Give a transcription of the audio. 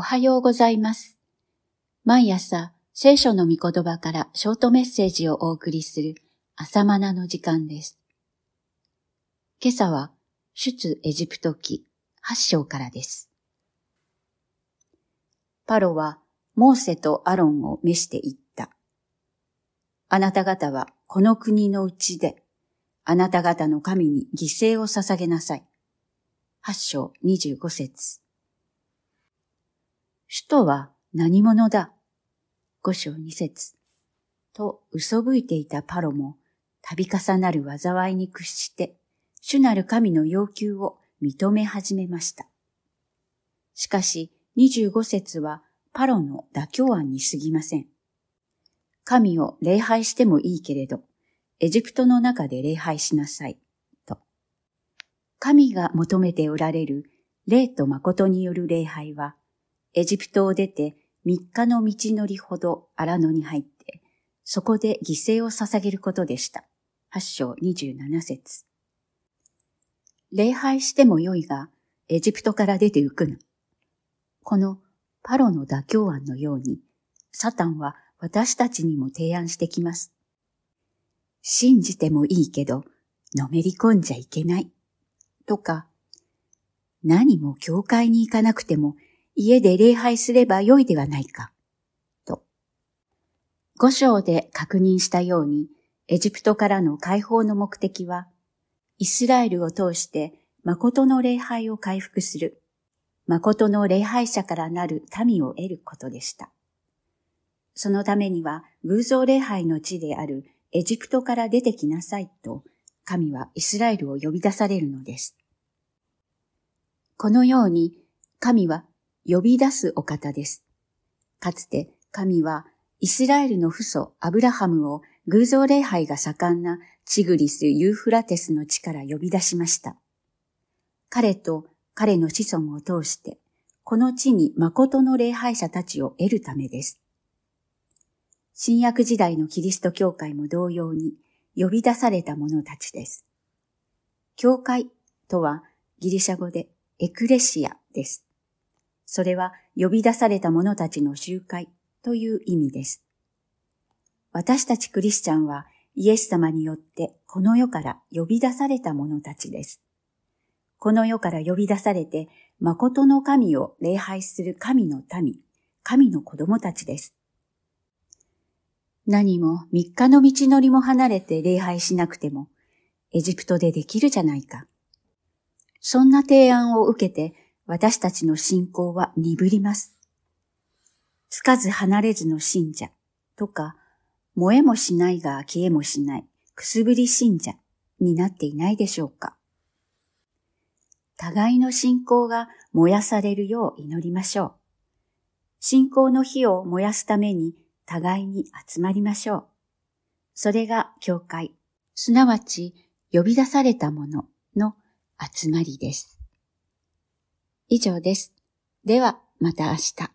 おはようございます。毎朝、聖書の御言葉からショートメッセージをお送りする朝マナの時間です。今朝は、出エジプト記8章からです。パロは、モーセとアロンを召して言った。あなた方はこの国のうちで、あなた方の神に犠牲を捧げなさい。8章25節首都は何者だ？五章二節と嘘吹いていたパロも、度重なる災いに屈して、主なる神の要求を認め始めました。しかし、二十五節はパロの妥協案に過ぎません。神を礼拝してもいいけれど、エジプトの中で礼拝しなさい、と。神が求めておられる霊と誠による礼拝は、エジプトを出て三日の道のりほど荒野に入って、そこで犠牲を捧げることでした。八章二十七節礼拝してもよいが、エジプトから出て行くな。このパロの妥協案のように、サタンは私たちにも提案してきます。信じてもいいけど、のめり込んじゃいけない。とか、何も教会に行かなくても家で礼拝すればよいではないか。と。五章で確認したように、エジプトからの解放の目的は、イスラエルを通して誠の礼拝を回復する、誠の礼拝者からなる民を得ることでした。そのためには偶像礼拝の地であるエジプトから出てきなさいと、神はイスラエルを呼び出されるのです。このように、神は呼び出すお方です。かつて神はイスラエルの父祖アブラハムを偶像礼拝が盛んなチグリス・ユーフラテスの地から呼び出しました。彼と彼の子孫を通して、この地に誠の礼拝者たちを得るためです。新約時代のキリスト教会も同様に呼び出された者たちです。教会とはギリシャ語でエクレシアです。それは呼び出された者たちの集会という意味です。私たちクリスチャンはイエス様によってこの世から呼び出された者たちです。この世から呼び出されて誠の神を礼拝する神の民、神の子供たちです。何も三日の道のりも離れて礼拝しなくてもエジプトでできるじゃないか。そんな提案を受けて私たちの信仰は鈍ります。つかず離れずの信者とか、燃えもしないが消えもしないくすぶり信者になっていないでしょうか。互いの信仰が燃やされるよう祈りましょう。信仰の火を燃やすために互いに集まりましょう。それが教会、すなわち呼び出されたものの集まりです。以上です。では、また明日。